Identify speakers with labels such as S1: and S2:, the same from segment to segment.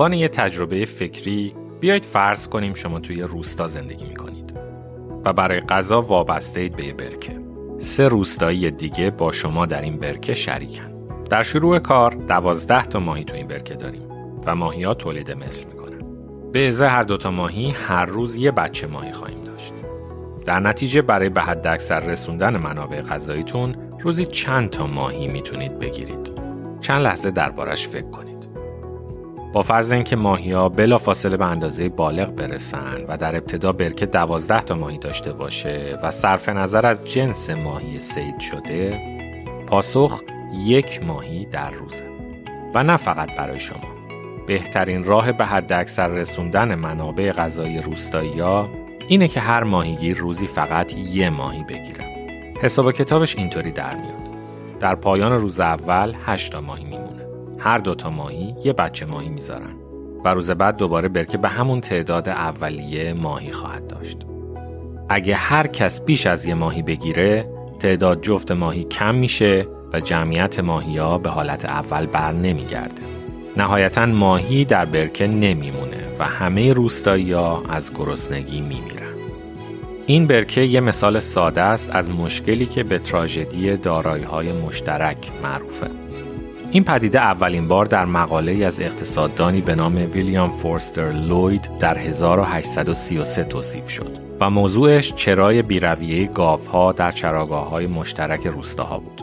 S1: عنوان یه تجربه فکری بیایید فرض کنیم شما توی روستا زندگی می‌کنید و برای غذا وابسته اید به یه برکه. سه روستایی دیگه با شما در این برکه شریکن. در شروع کار دوازده تا ماهی تو این برکه داریم و ماهی ها تولید مثل می‌کنن. به ازه هر دوتا ماهی هر روز یه بچه ماهی خواهیم داشت. در نتیجه برای به حد اکثر رسوندن منابع غذاییتون روزی چند تا ماهی می‌تونید بگیرید. چند لحظه دربارش فکر کنید. با فرض اینکه ماهی ها بلا فاصله به اندازه بالغ برسن و در ابتدا برکه دوازده تا ماهی داشته باشه و صرف نظر از جنس ماهی سید شده پاسخ یک ماهی در روزه. و نه فقط برای شما. بهترین راه به حد اکثر رسوندن منابع غذایی روستایی ها اینه که هر ماهیگیر روزی فقط یه ماهی بگیره. حساب کتابش اینطوری در میاد. در پایان روز اول هشتا ماهی میمونه. هر دوتا ماهی یه بچه ماهی می‌ذارن. و روز بعد دوباره برکه به همون تعداد اولیه ماهی خواهد داشت. اگه هر کس بیش از یه ماهی بگیره تعداد جفت ماهی کم میشه و جمعیت ماهی ها به حالت اول بر نمیگرده. نهایتا ماهی در برکه نمیمونه و همه روستایی ها از گرسنگی میمیرن. این برکه یه مثال ساده است از مشکلی که به تراژدی دارایی های مشترک معروفه. این پدیده اولین بار در مقاله از اقتصاددانی به نام ویلیام فورستر لوید در 1833 توصیف شد و موضوعش چرای بیرویه گاوها در چراگاه های مشترک روستاها بود.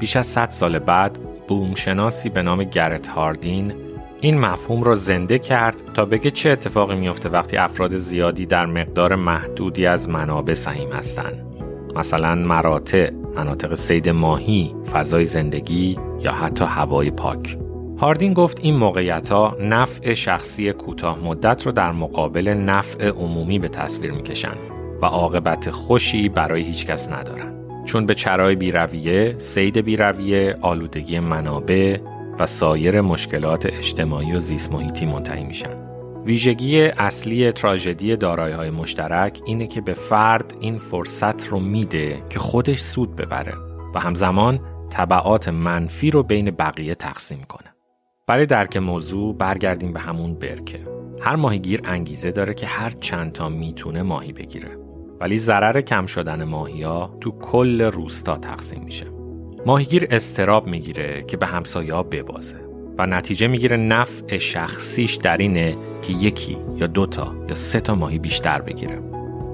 S1: بیش از 100 سال بعد بومشناسی به نام گرت هاردین این مفهوم را زنده کرد تا بگه چه اتفاقی میفته وقتی افراد زیادی در مقدار محدودی از منابع سهیم هستند. مثلا مراتع، مناطق سید ماهی، فضای زندگی یا حتی هوای پاک. هاردین گفت این موقعیت ها نفع شخصی کوتاه مدت رو در مقابل نفع عمومی به تصویر می‌کشن و عاقبت خوشی برای هیچ کس ندارن. چون به چرای بیرویه، سید بیرویه، آلودگی منابع و سایر مشکلات اجتماعی و زیست محیطی منتهی میشن. ویژگی اصلی تراژدی دارایی های مشترک اینه که به فرد این فرصت رو میده که خودش سود ببره و همزمان طبعات منفی رو بین بقیه تقسیم کنه. برای درک موضوع برگردیم به همون برکه. هر ماهیگیر انگیزه داره که هر چند تا می‌تونه ماهی بگیره. ولی ضرر کم شدن ماهی ها تو کل روستا تقسیم میشه. ماهیگیر استراب می‌گیره که به همسایه ها ببازه. و نتیجه می‌گیره نفع شخصیش در اینه که یکی یا دوتا یا سه تا ماهی بیشتر بگیره.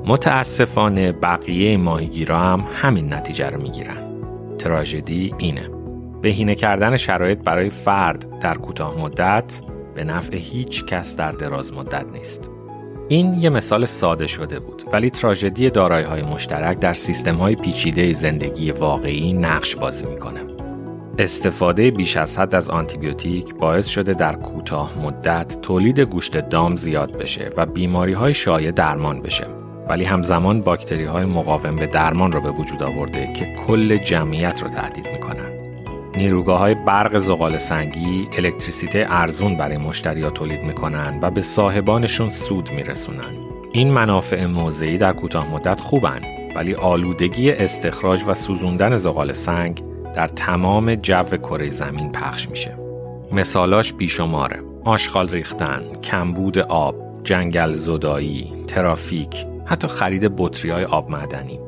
S1: متاسفانه بقیه ماهیگیرا هم همین نتیجه رو می‌گیرن. تراژدی اینه. بهینه کردن شرایط برای فرد در کوتاه مدت به نفع هیچ کس در دراز مدت نیست. این یه مثال ساده شده بود ولی تراژدی دارایی های مشترک در سیستم های پیچیده زندگی واقعی نقش بازی می‌کنه. استفاده بیش از حد از آنتیبیوتیک باعث شده در کوتاه مدت تولید گوشت دام زیاد بشه و بیماری های شایع درمان بشه. ولی همزمان باکتری های مقاوم به درمان را به وجود آورده که کل جمعیت رو تهدید می‌کنن. نیروگاه های برق زغال سنگی الکتریسیته ارزون برای مشتریا تولید می‌کنن و به صاحبانشون سود میرسونن. این منافع موضعی در کوتاه مدت خوبن ولی آلودگی استخراج و سوزوندن زغال سنگ در تمام جو کره زمین پخش میشه. مثالاش بیشماره. آشغال ریختن، کمبود آب، جنگل زدایی، ترافیک، حتی خرید بطری های آب معدنی.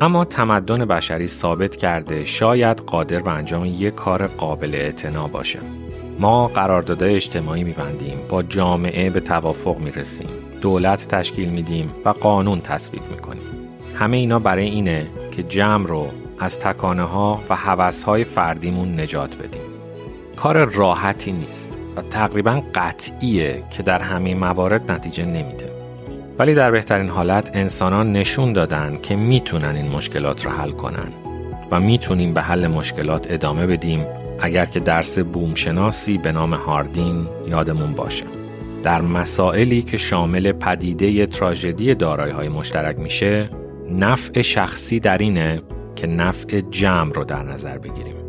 S1: اما تمدن بشری ثابت کرده شاید قادر به انجام یک کار قابل اعتنا باشه. ما قراردادهای اجتماعی میبندیم با جامعه به توافق می‌رسیم دولت تشکیل میدیم و قانون تصویب می‌کنیم همه اینا برای اینه که جمع رو از تکانه ها و حوث های فردیمون نجات بدیم. کار راحتی نیست و تقریبا قطعیه که در همه موارد نتیجه نمیده. ولی در بهترین حالت انسانان نشون دادن که می‌تونن این مشکلات رو حل کنن و می‌تونیم به حل مشکلات ادامه بدیم اگر که درس بومشناسی به نام هاردین یادمون باشه. در مسائلی که شامل پدیده تراژدی دارایی های مشترک میشه نفع شخصی در اینه که نفع جمع رو در نظر بگیریم.